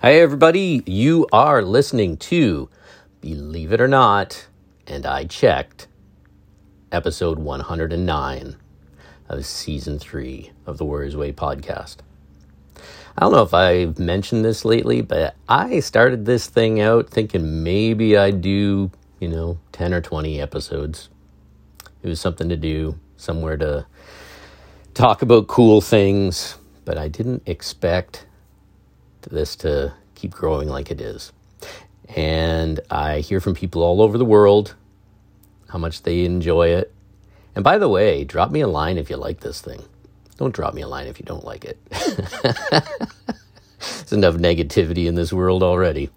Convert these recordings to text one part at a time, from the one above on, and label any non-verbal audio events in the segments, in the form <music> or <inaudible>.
Hi, everybody. You are listening to Believe It or Not, and I checked episode 109 of season three of the Warriors Way podcast. I don't know if I've mentioned this lately, but I started this thing out thinking maybe I'd do, you know, 10 or 20 episodes. It was something to do, somewhere to talk about cool things, but I didn't expect this to keep growing like it is. And I hear from people all over the world how much they enjoy it. And by the way, drop me a line if you like this thing. Don't drop me a line if you don't like it. <laughs> There's enough negativity in this world already.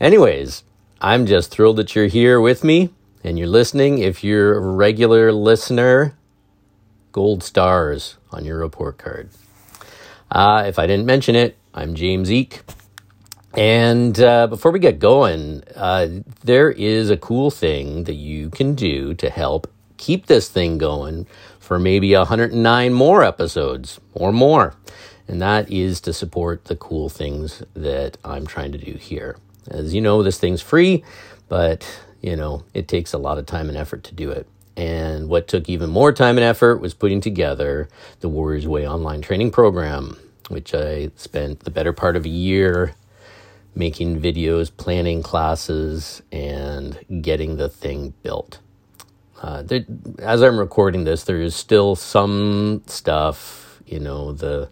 Anyways, I'm just thrilled that you're here with me and you're listening. If you're a regular listener, gold stars on your report card. Uh, if I didn't mention it, I'm James Eek. And uh, before we get going, uh, there is a cool thing that you can do to help keep this thing going for maybe 109 more episodes or more. And that is to support the cool things that I'm trying to do here. As you know, this thing's free, but you know, it takes a lot of time and effort to do it. And what took even more time and effort was putting together the Warriors Way online training program, which I spent the better part of a year making videos, planning classes, and getting the thing built. Uh, there, as I'm recording this, there is still some stuff, you know, the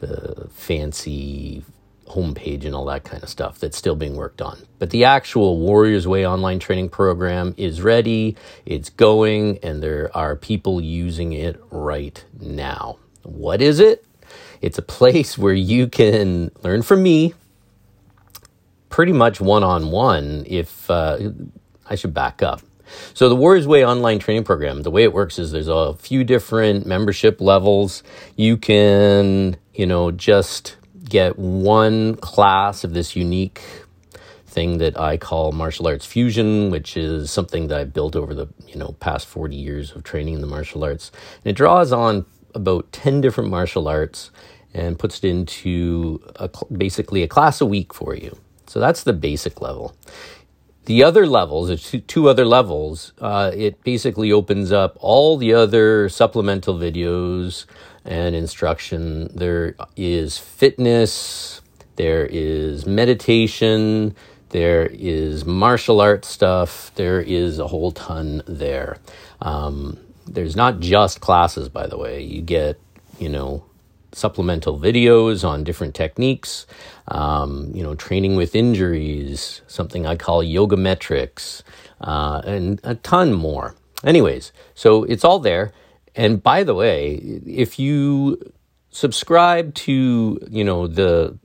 the fancy homepage and all that kind of stuff that's still being worked on. But the actual Warriors Way online training program is ready, it's going, and there are people using it right now. What is it? It's a place where you can learn from me pretty much one on one. If uh, I should back up. So, the Warriors Way online training program, the way it works is there's a few different membership levels. You can, you know, just get one class of this unique thing that I call martial arts fusion, which is something that I've built over the, you know, past 40 years of training in the martial arts. And it draws on about 10 different martial arts and puts it into a, basically a class a week for you. So that's the basic level. The other levels, there's two other levels, uh, it basically opens up all the other supplemental videos and instruction. There is fitness, there is meditation, there is martial arts stuff, there is a whole ton there. Um, there's not just classes, by the way. You get, you know, supplemental videos on different techniques, um, you know, training with injuries, something I call yoga metrics, uh, and a ton more. Anyways, so it's all there. And by the way, if you subscribe to, you know, the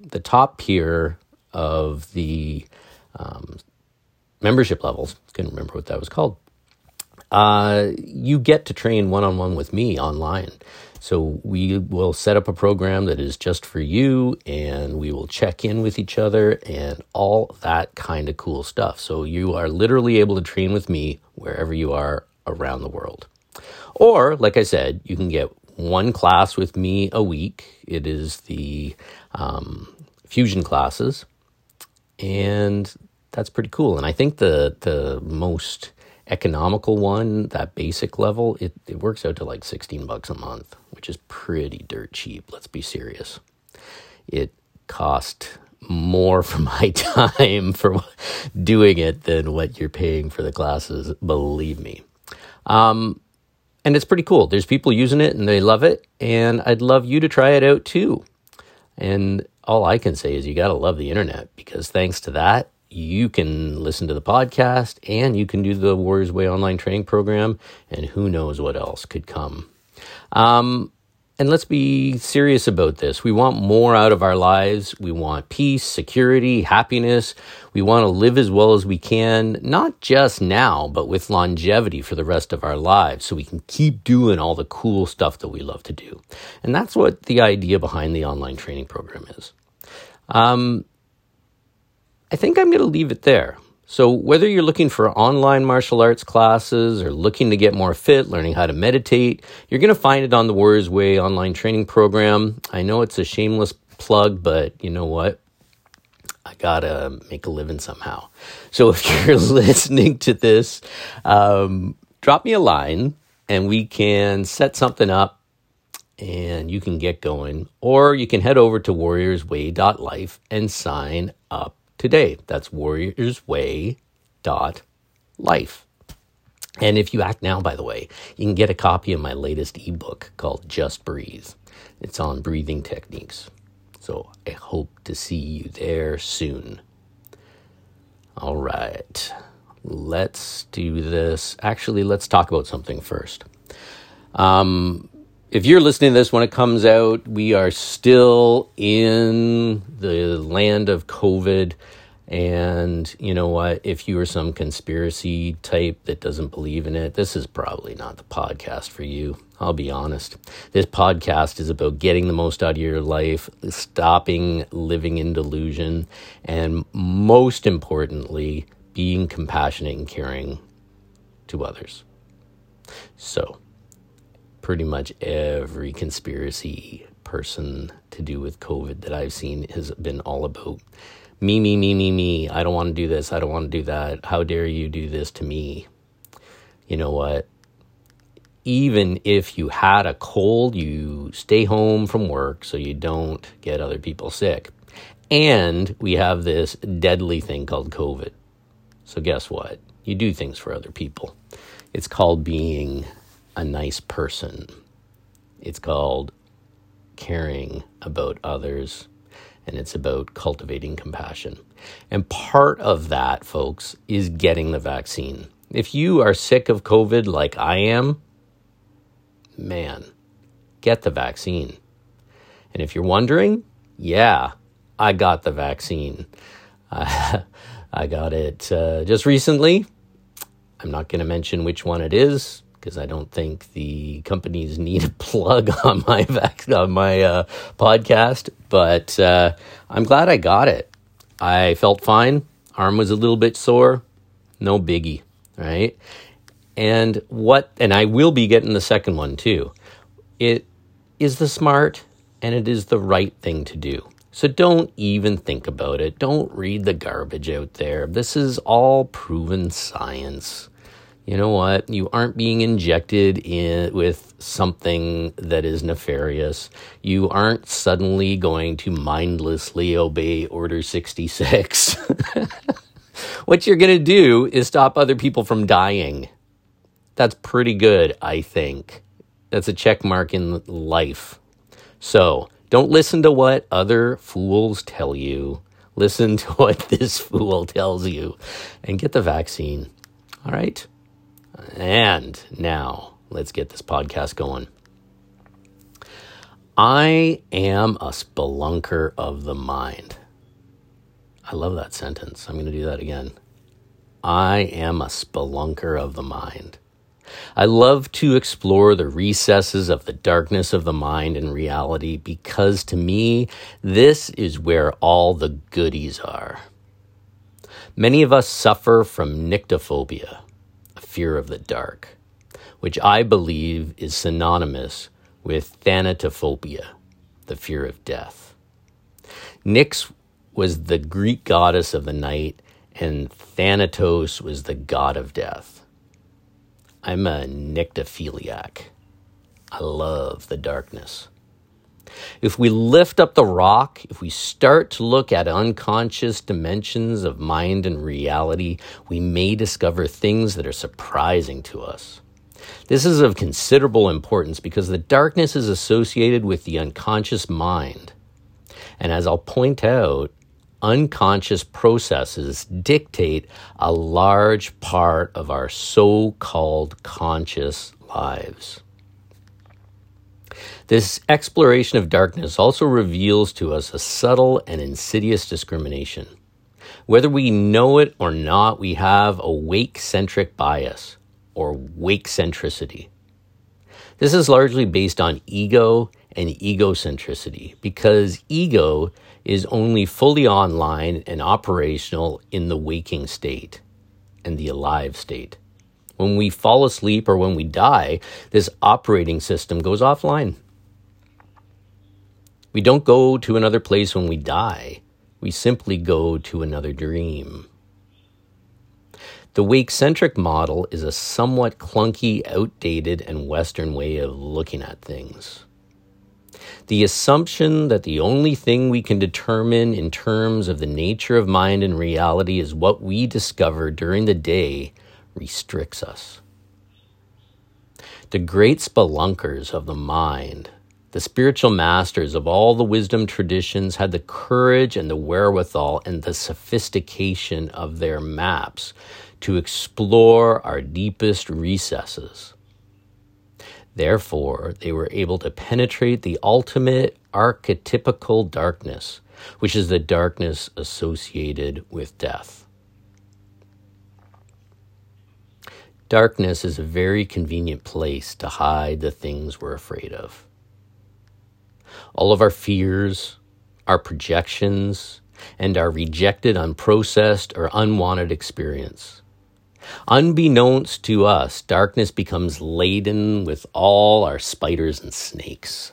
the top tier of the um, membership levels, couldn't remember what that was called. Uh, you get to train one on one with me online. So we will set up a program that is just for you and we will check in with each other and all that kind of cool stuff. So you are literally able to train with me wherever you are around the world. Or, like I said, you can get one class with me a week. It is the um, fusion classes. And that's pretty cool. And I think the the most economical one, that basic level, it, it works out to like 16 bucks a month, which is pretty dirt cheap. Let's be serious. It cost more for my <laughs> time for doing it than what you're paying for the classes, believe me. Um, and it's pretty cool. There's people using it and they love it, and I'd love you to try it out too. And all I can say is you got to love the internet because thanks to that, you can listen to the podcast and you can do the Warriors Way online training program, and who knows what else could come. Um, and let's be serious about this. We want more out of our lives. We want peace, security, happiness. We want to live as well as we can, not just now, but with longevity for the rest of our lives so we can keep doing all the cool stuff that we love to do. And that's what the idea behind the online training program is. Um, I think I'm going to leave it there. So, whether you're looking for online martial arts classes or looking to get more fit, learning how to meditate, you're going to find it on the Warriors Way online training program. I know it's a shameless plug, but you know what? I gotta make a living somehow. So if <laughs> you're listening to this, um, drop me a line and we can set something up and you can get going. Or you can head over to warriorsway.life and sign up today. That's warriorsway.life. And if you act now, by the way, you can get a copy of my latest ebook called Just Breathe. It's on breathing techniques. So I hope to see you there soon. All right, let's do this. Actually, let's talk about something first. Um, if you're listening to this when it comes out, we are still in the land of COVID. And you know what? If you are some conspiracy type that doesn't believe in it, this is probably not the podcast for you. I'll be honest. This podcast is about getting the most out of your life, stopping living in delusion, and most importantly, being compassionate and caring to others. So, pretty much every conspiracy person to do with COVID that I've seen has been all about me, me, me, me, me. I don't want to do this. I don't want to do that. How dare you do this to me? You know what? Even if you had a cold, you stay home from work so you don't get other people sick. And we have this deadly thing called COVID. So, guess what? You do things for other people. It's called being a nice person, it's called caring about others and it's about cultivating compassion. And part of that, folks, is getting the vaccine. If you are sick of COVID like I am, man, get the vaccine. And if you're wondering, yeah, I got the vaccine. <laughs> I got it uh, just recently. I'm not going to mention which one it is because I don't think the companies need <laughs> a plug on my on my uh, podcast. But uh, I'm glad I got it. I felt fine. Arm was a little bit sore. No biggie, right? And what? And I will be getting the second one too. It is the smart and it is the right thing to do. So don't even think about it. Don't read the garbage out there. This is all proven science you know what? You aren't being injected in with something that is nefarious. You aren't suddenly going to mindlessly obey Order 66. <laughs> what you're going to do is stop other people from dying. That's pretty good, I think. That's a check mark in life. So, don't listen to what other fools tell you. Listen to what this <laughs> fool tells you and get the vaccine. All right? And now let's get this podcast going. I am a spelunker of the mind. I love that sentence. I'm going to do that again. I am a spelunker of the mind. I love to explore the recesses of the darkness of the mind and reality because to me, this is where all the goodies are. Many of us suffer from nyctophobia, fear of the dark, which I believe is synonymous with thanatophobia, the fear of death. Nyx was the Greek goddess of the night, and Thanatos was the god of death. I'm a nyctophiliac. I love the darkness. If we lift up the rock, if we start to look at unconscious dimensions of mind and reality, we may discover things that are surprising to us. This is of considerable importance because the darkness is associated with the unconscious mind. And as I'll point out, unconscious processes dictate a large part of our so called conscious lives. This exploration of darkness also reveals to us a subtle and insidious discrimination. Whether we know it or not, we have a wake centric bias or wake centricity. This is largely based on ego and egocentricity because ego is only fully online and operational in the waking state and the alive state. When we fall asleep or when we die, this operating system goes offline. We don't go to another place when we die. we simply go to another dream. The wake centric model is a somewhat clunky, outdated, and Western way of looking at things. The assumption that the only thing we can determine in terms of the nature of mind and reality is what we discover during the day restricts us. The great spelunkers of the mind, the spiritual masters of all the wisdom traditions, had the courage and the wherewithal and the sophistication of their maps to explore our deepest recesses. Therefore, they were able to penetrate the ultimate archetypical darkness, which is the darkness associated with death. Darkness is a very convenient place to hide the things we're afraid of. All of our fears, our projections, and our rejected, unprocessed, or unwanted experience. Unbeknownst to us, darkness becomes laden with all our spiders and snakes.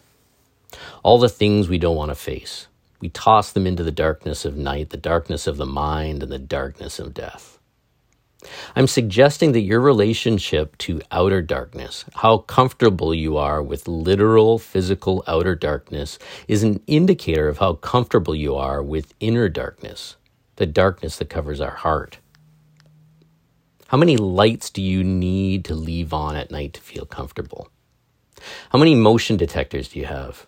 All the things we don't want to face. We toss them into the darkness of night, the darkness of the mind, and the darkness of death. I'm suggesting that your relationship to outer darkness, how comfortable you are with literal physical outer darkness, is an indicator of how comfortable you are with inner darkness, the darkness that covers our heart. How many lights do you need to leave on at night to feel comfortable? How many motion detectors do you have?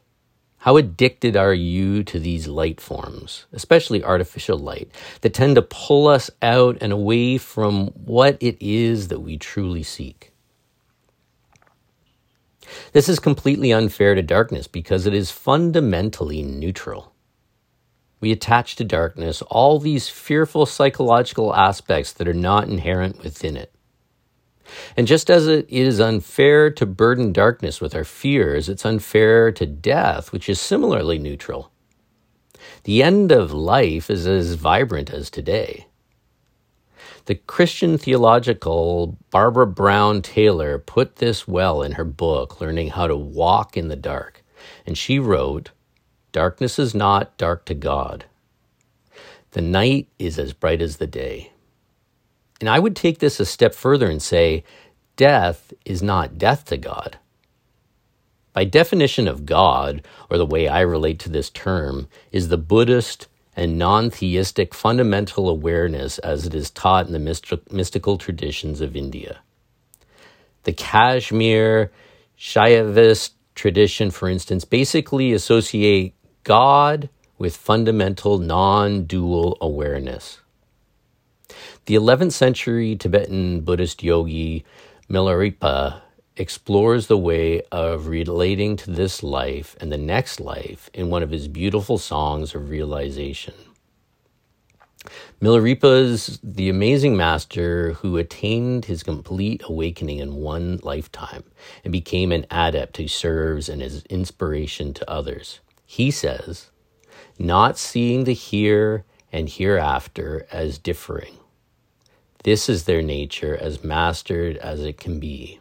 How addicted are you to these light forms, especially artificial light, that tend to pull us out and away from what it is that we truly seek? This is completely unfair to darkness because it is fundamentally neutral. We attach to darkness all these fearful psychological aspects that are not inherent within it. And just as it is unfair to burden darkness with our fears, it's unfair to death, which is similarly neutral. The end of life is as vibrant as today. The Christian theological Barbara Brown Taylor put this well in her book, Learning How to Walk in the Dark. And she wrote, Darkness is not dark to God. The night is as bright as the day. And I would take this a step further and say, death is not death to God. By definition of God, or the way I relate to this term, is the Buddhist and non theistic fundamental awareness as it is taught in the mystical traditions of India. The Kashmir Shaivist tradition, for instance, basically associate God with fundamental non dual awareness. The 11th century Tibetan Buddhist yogi Milarepa explores the way of relating to this life and the next life in one of his beautiful songs of realization. Milarepa is the amazing master who attained his complete awakening in one lifetime and became an adept who serves and is inspiration to others. He says, not seeing the here and hereafter as differing. This is their nature as mastered as it can be.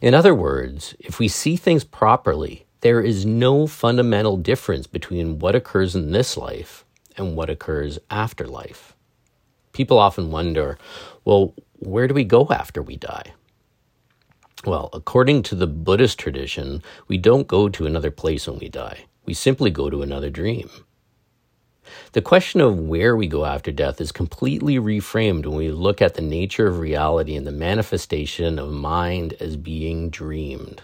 In other words, if we see things properly, there is no fundamental difference between what occurs in this life and what occurs after life. People often wonder, well, where do we go after we die? Well, according to the Buddhist tradition, we don't go to another place when we die. We simply go to another dream. The question of where we go after death is completely reframed when we look at the nature of reality and the manifestation of mind as being dreamed.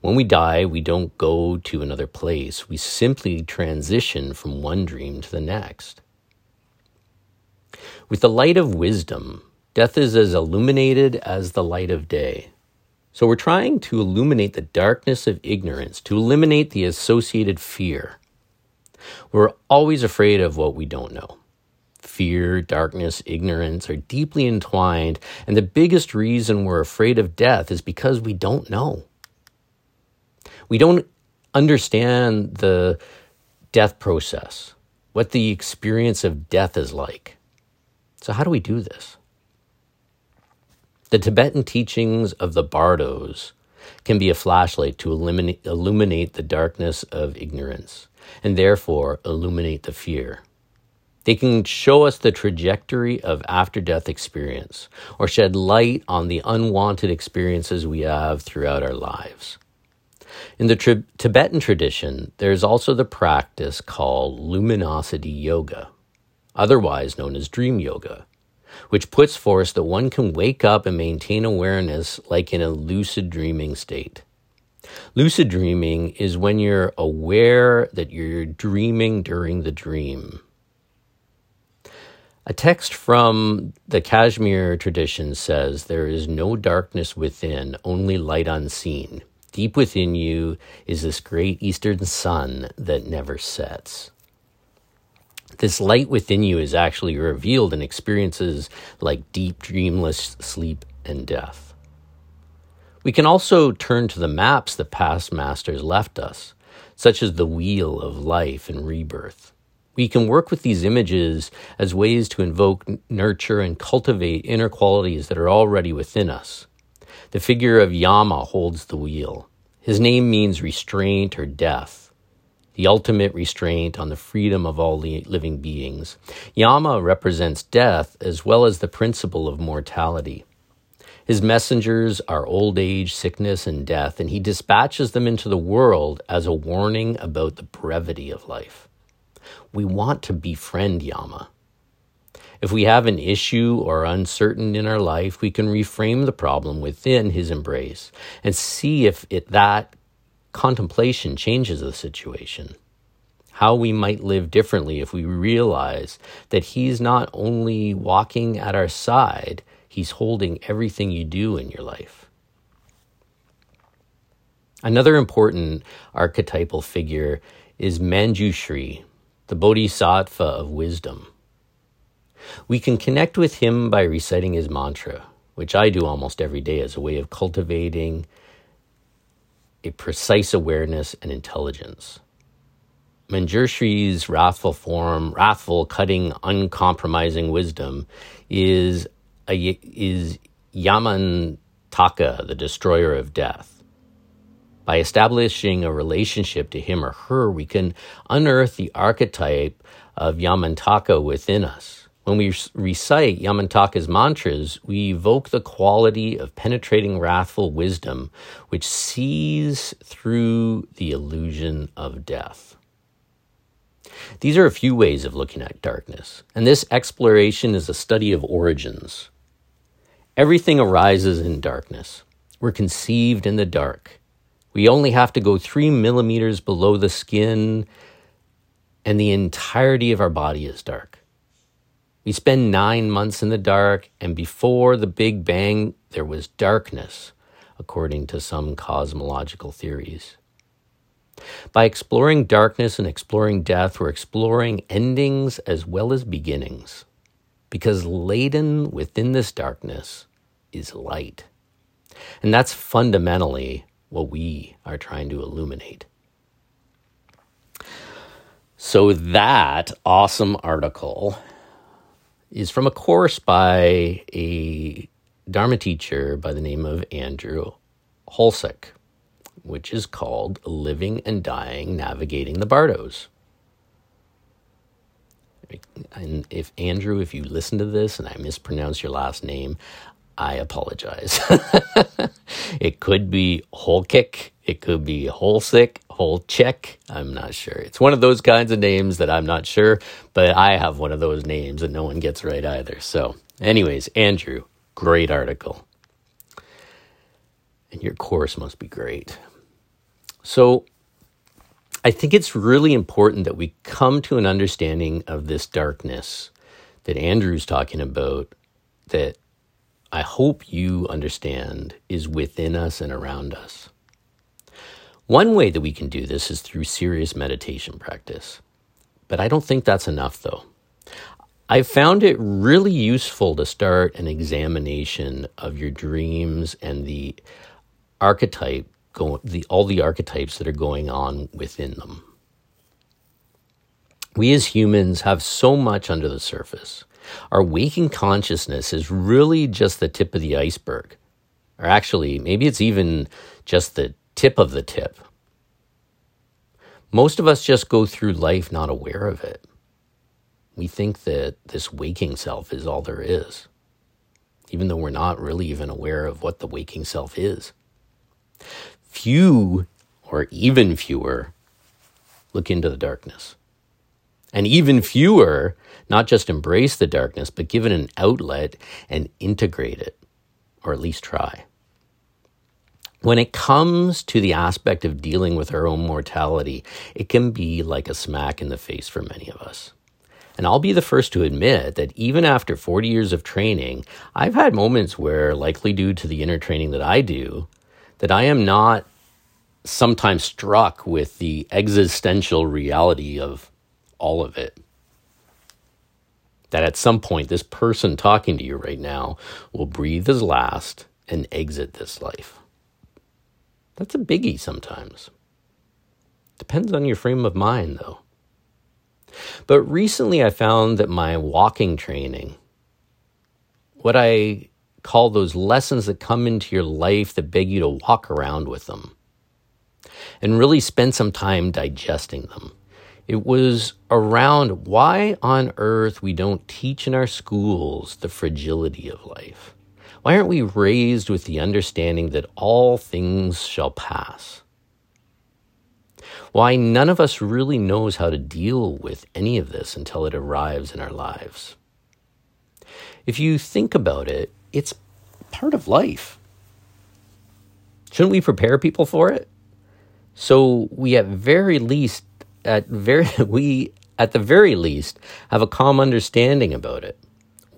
When we die, we don't go to another place. We simply transition from one dream to the next. With the light of wisdom, death is as illuminated as the light of day. So we're trying to illuminate the darkness of ignorance, to eliminate the associated fear. We're always afraid of what we don't know. Fear, darkness, ignorance are deeply entwined, and the biggest reason we're afraid of death is because we don't know. We don't understand the death process, what the experience of death is like. So, how do we do this? The Tibetan teachings of the Bardos can be a flashlight to illuminate, illuminate the darkness of ignorance and therefore illuminate the fear. They can show us the trajectory of after death experience or shed light on the unwanted experiences we have throughout our lives. In the tri- Tibetan tradition, there's also the practice called luminosity yoga, otherwise known as dream yoga, which puts forth that one can wake up and maintain awareness like in a lucid dreaming state. Lucid dreaming is when you're aware that you're dreaming during the dream. A text from the Kashmir tradition says, There is no darkness within, only light unseen. Deep within you is this great eastern sun that never sets. This light within you is actually revealed in experiences like deep, dreamless sleep and death. We can also turn to the maps that past masters left us, such as the wheel of life and rebirth. We can work with these images as ways to invoke, nurture, and cultivate inner qualities that are already within us. The figure of Yama holds the wheel. His name means restraint or death, the ultimate restraint on the freedom of all living beings. Yama represents death as well as the principle of mortality. His messengers are old age, sickness, and death, and he dispatches them into the world as a warning about the brevity of life. We want to befriend Yama. If we have an issue or uncertain in our life, we can reframe the problem within his embrace and see if it, that contemplation changes the situation. How we might live differently if we realize that he's not only walking at our side, he's holding everything you do in your life. Another important archetypal figure is Manjushri, the Bodhisattva of wisdom. We can connect with him by reciting his mantra, which I do almost every day as a way of cultivating a precise awareness and intelligence. Manjushri's wrathful form, wrathful, cutting, uncompromising wisdom is a, is Yamantaka, the destroyer of death. By establishing a relationship to him or her, we can unearth the archetype of Yamantaka within us. When we recite Yamantaka's mantras, we evoke the quality of penetrating wrathful wisdom, which sees through the illusion of death. These are a few ways of looking at darkness, and this exploration is a study of origins. Everything arises in darkness. We're conceived in the dark. We only have to go three millimeters below the skin, and the entirety of our body is dark. We spend nine months in the dark, and before the Big Bang, there was darkness, according to some cosmological theories. By exploring darkness and exploring death, we're exploring endings as well as beginnings. Because laden within this darkness is light. And that's fundamentally what we are trying to illuminate. So, that awesome article is from a course by a Dharma teacher by the name of Andrew Holecek, which is called Living and Dying Navigating the Bardos. And if Andrew, if you listen to this and I mispronounce your last name, I apologize. <laughs> it could be whole kick. It could be whole check. I'm not sure. It's one of those kinds of names that I'm not sure, but I have one of those names and no one gets right either. So, anyways, Andrew, great article. And your course must be great. So, I think it's really important that we come to an understanding of this darkness that Andrew's talking about that I hope you understand is within us and around us. One way that we can do this is through serious meditation practice. But I don't think that's enough, though. I've found it really useful to start an examination of your dreams and the archetype, go, the, all the archetypes that are going on within them. We as humans have so much under the surface. Our waking consciousness is really just the tip of the iceberg. Or actually, maybe it's even just the tip of the tip. Most of us just go through life not aware of it. We think that this waking self is all there is, even though we're not really even aware of what the waking self is. Few, or even fewer, look into the darkness. And even fewer not just embrace the darkness, but give it an outlet and integrate it, or at least try. When it comes to the aspect of dealing with our own mortality, it can be like a smack in the face for many of us. And I'll be the first to admit that even after 40 years of training, I've had moments where, likely due to the inner training that I do, that I am not sometimes struck with the existential reality of all of it. That at some point, this person talking to you right now will breathe his last and exit this life. That's a biggie sometimes. Depends on your frame of mind, though. But recently I found that my walking training, what I call those lessons that come into your life that beg you to walk around with them and really spend some time digesting them. It was around why on earth we don't teach in our schools the fragility of life. Why aren't we raised with the understanding that all things shall pass? Why none of us really knows how to deal with any of this until it arrives in our lives. If you think about it, it's part of life. Shouldn't we prepare people for it? So we at very least at very <laughs> we at the very least have a calm understanding about it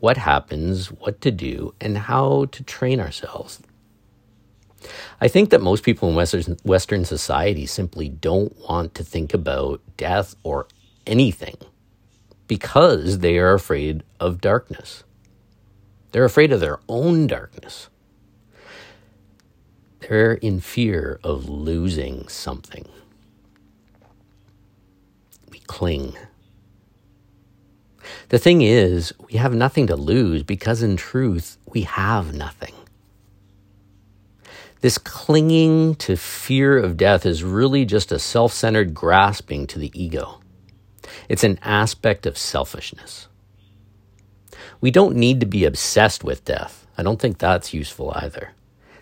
what happens, what to do, and how to train ourselves. I think that most people in Western, Western society simply don't want to think about death or anything because they are afraid of darkness. They're afraid of their own darkness. They're in fear of losing something. We cling the thing is, we have nothing to lose because in truth, we have nothing. This clinging to fear of death is really just a self centered grasping to the ego. It's an aspect of selfishness. We don't need to be obsessed with death. I don't think that's useful either.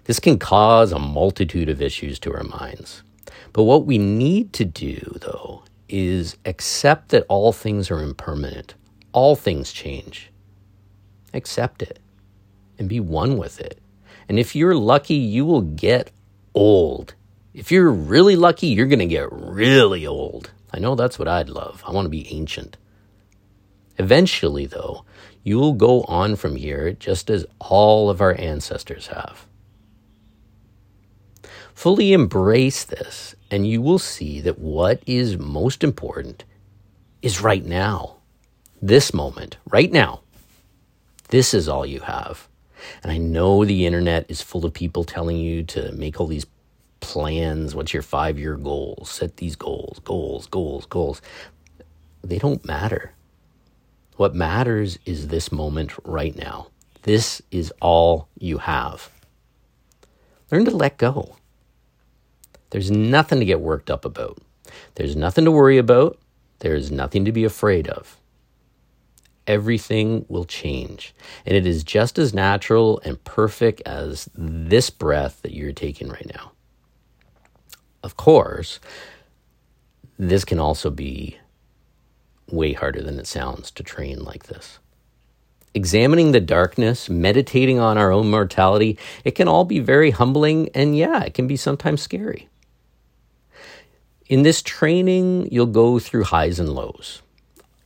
This can cause a multitude of issues to our minds. But what we need to do, though, is accept that all things are impermanent all things change. Accept it and be one with it. And if you're lucky, you will get old. If you're really lucky, you're going to get really old. I know that's what I'd love. I want to be ancient. Eventually, though, you will go on from here just as all of our ancestors have. Fully embrace this, and you will see that what is most important is right now this moment, right now, this is all you have. And I know the internet is full of people telling you to make all these plans. What's your five year goals? Set these goals, goals, goals, goals. They don't matter. What matters is this moment right now. This is all you have. Learn to let go. There's nothing to get worked up about. There's nothing to worry about. There's nothing to be afraid of everything will change. And it is just as natural and perfect as this breath that you're taking right now. Of course, this can also be way harder than it sounds to train like this. Examining the darkness, meditating on our own mortality, it can all be very humbling and yeah, it can be sometimes scary. In this training, you'll go through highs and lows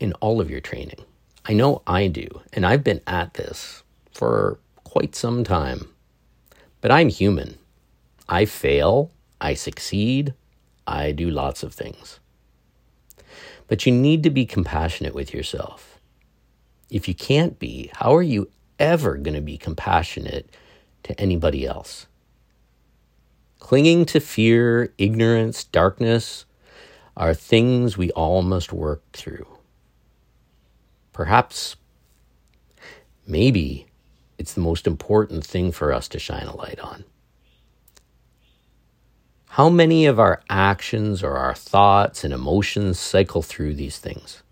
in all of your training. I know I do, and I've been at this for quite some time. But I'm human. I fail, I succeed, I do lots of things. But you need to be compassionate with yourself. If you can't be, how are you ever going to be compassionate to anybody else? Clinging to fear, ignorance, darkness are things we all must work through. Perhaps, maybe, it's the most important thing for us to shine a light on. How many of our actions or our thoughts and emotions cycle through these things?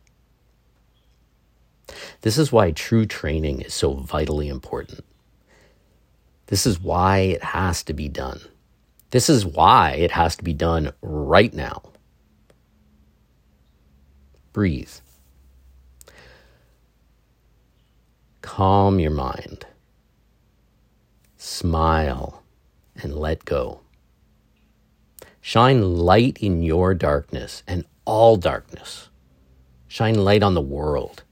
This is why true training is so vitally important. This is why it has to be done. This is why it has to be done right now. Breathe. Calm your mind. Smile and let go. Shine light in your darkness and all darkness. Shine light on the world.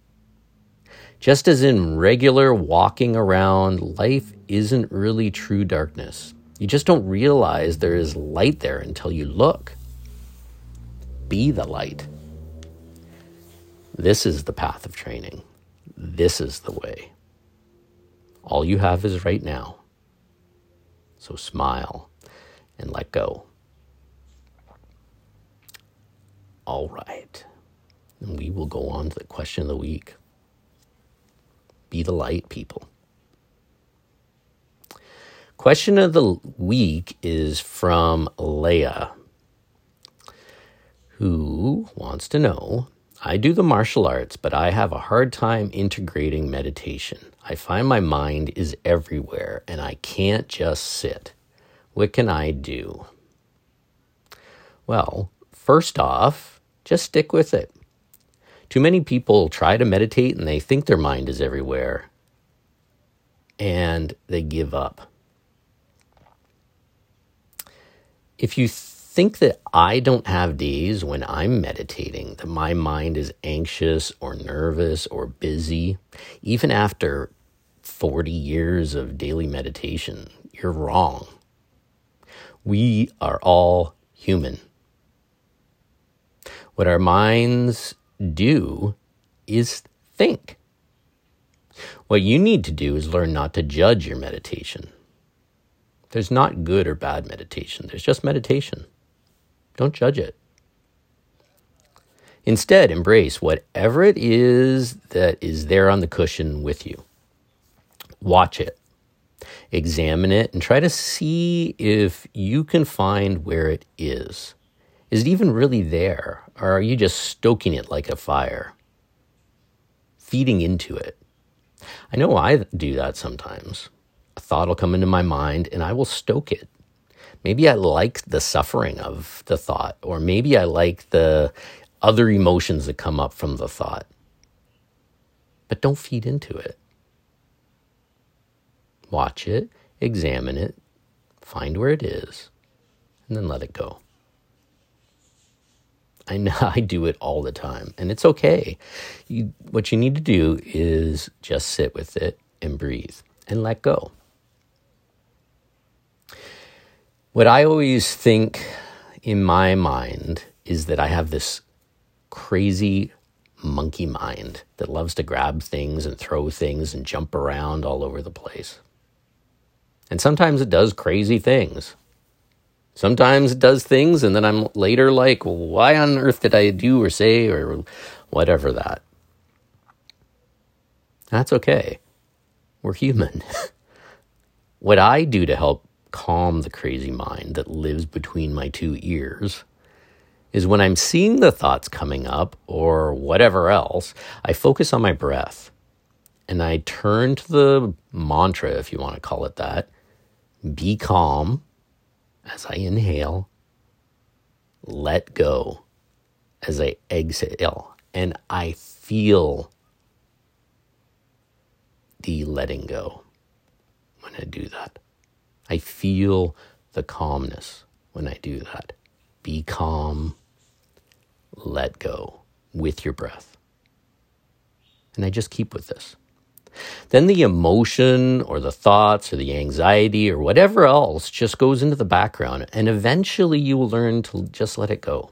Just as in regular walking around, life isn't really true darkness. You just don't realize there is light there until you look. Be the light. This is the path of training. This is the way. All you have is right now. So smile and let go. All right. And we will go on to the question of the week. Be the light, people. Question of the week is from Leah, who wants to know I do the martial arts, but I have a hard time integrating meditation. I find my mind is everywhere and I can't just sit. What can I do? Well, first off, just stick with it. Too many people try to meditate and they think their mind is everywhere and they give up. If you think that I don't have days when I'm meditating, that my mind is anxious or nervous or busy, even after 40 years of daily meditation. You're wrong. We are all human. What our minds do is think. What you need to do is learn not to judge your meditation. There's not good or bad meditation, there's just meditation. Don't judge it. Instead, embrace whatever it is that is there on the cushion with you. Watch it, examine it, and try to see if you can find where it is. Is it even really there, or are you just stoking it like a fire? Feeding into it. I know I do that sometimes. A thought will come into my mind and I will stoke it maybe I like the suffering of the thought, or maybe I like the other emotions that come up from the thought. But don't feed into it. Watch it, examine it, find where it is, and then let it go. I know <laughs> I do it all the time, and it's okay. You, what you need to do is just sit with it and breathe and let go. What I always think in my mind is that I have this crazy monkey mind that loves to grab things and throw things and jump around all over the place. And sometimes it does crazy things. Sometimes it does things, and then I'm later like, why on earth did I do or say or whatever that? That's okay. We're human. <laughs> what I do to help calm the crazy mind that lives between my two ears is when I'm seeing the thoughts coming up or whatever else, I focus on my breath and I turn to the mantra, if you want to call it that. Be calm as I inhale, let go as I exhale, and I feel the letting go when I do that. I feel the calmness when I do that. Be calm, let go with your breath. And I just keep with this. Then the emotion or the thoughts or the anxiety or whatever else just goes into the background, and eventually you will learn to just let it go.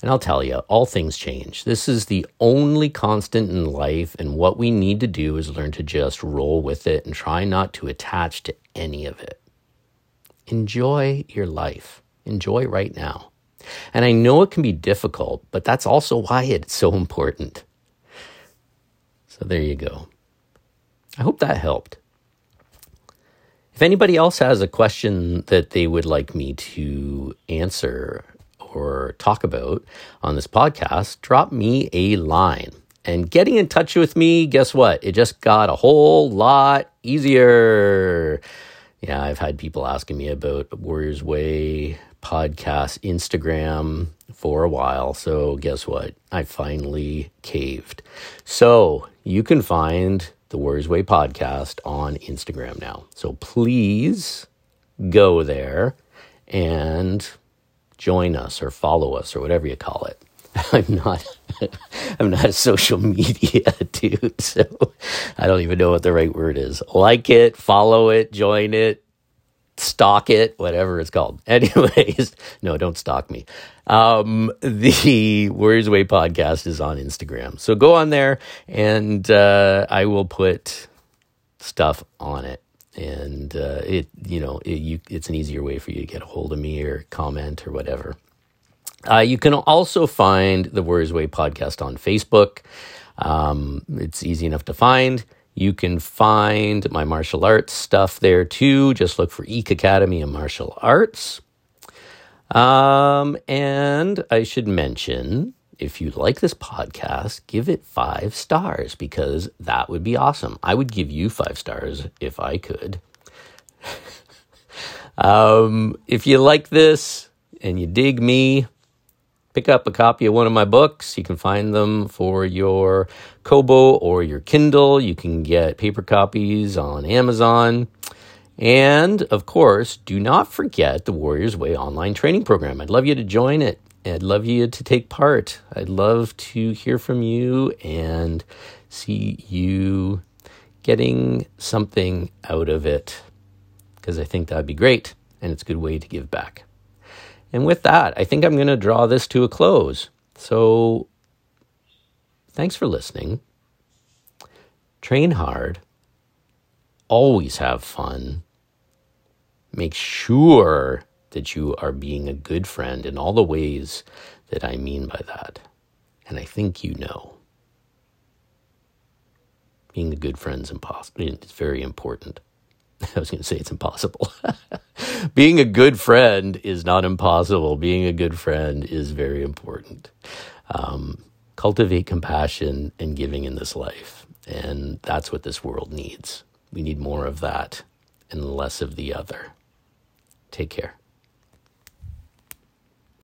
And I'll tell you, all things change. This is the only constant in life, and what we need to do is learn to just roll with it and try not to attach to any of it. Enjoy your life. Enjoy right now. And I know it can be difficult, but that's also why it's so important. So there you go. I hope that helped. If anybody else has a question that they would like me to answer or talk about on this podcast, drop me a line. And getting in touch with me, guess what? It just got a whole lot easier. Yeah, I've had people asking me about Warriors Way podcast Instagram for a while. So, guess what? I finally caved. So, you can find the Warriors Way podcast on Instagram now. So, please go there and join us or follow us or whatever you call it. <laughs> I'm not <laughs> I'm not a social media <laughs> dude, so I don't even know what the right word is. Like it, follow it, join it, stalk it, whatever it's called. Anyways, no, don't stalk me. Um, the Warriors Way podcast is on Instagram. So go on there and uh, I will put stuff on it. And uh, it, you know, it, you, it's an easier way for you to get a hold of me or comment or whatever. Uh, you can also find the Warriors Way podcast on Facebook. Um, it's easy enough to find. You can find my martial arts stuff there too. Just look for Eek Academy of Martial Arts. Um, and I should mention if you like this podcast, give it five stars because that would be awesome. I would give you five stars if I could. <laughs> um, if you like this and you dig me, pick up a copy of one of my books. You can find them for your Kobo or your Kindle. You can get paper copies on Amazon. And of course, do not forget the Warriors Way online training program. I'd love you to join it. I'd love you to take part. I'd love to hear from you and see you getting something out of it because I think that'd be great and it's a good way to give back. And with that, I think I'm going to draw this to a close. So thanks for listening. Train hard. Always have fun. Make sure that you are being a good friend in all the ways that I mean by that. And I think you know. Being a good friend is impossible. It's very important. <laughs> I was going to say it's impossible. <laughs> Being a good friend is not impossible. Being a good friend is very important. Um, cultivate compassion and giving in this life. And that's what this world needs. We need more of that and less of the other. Take care.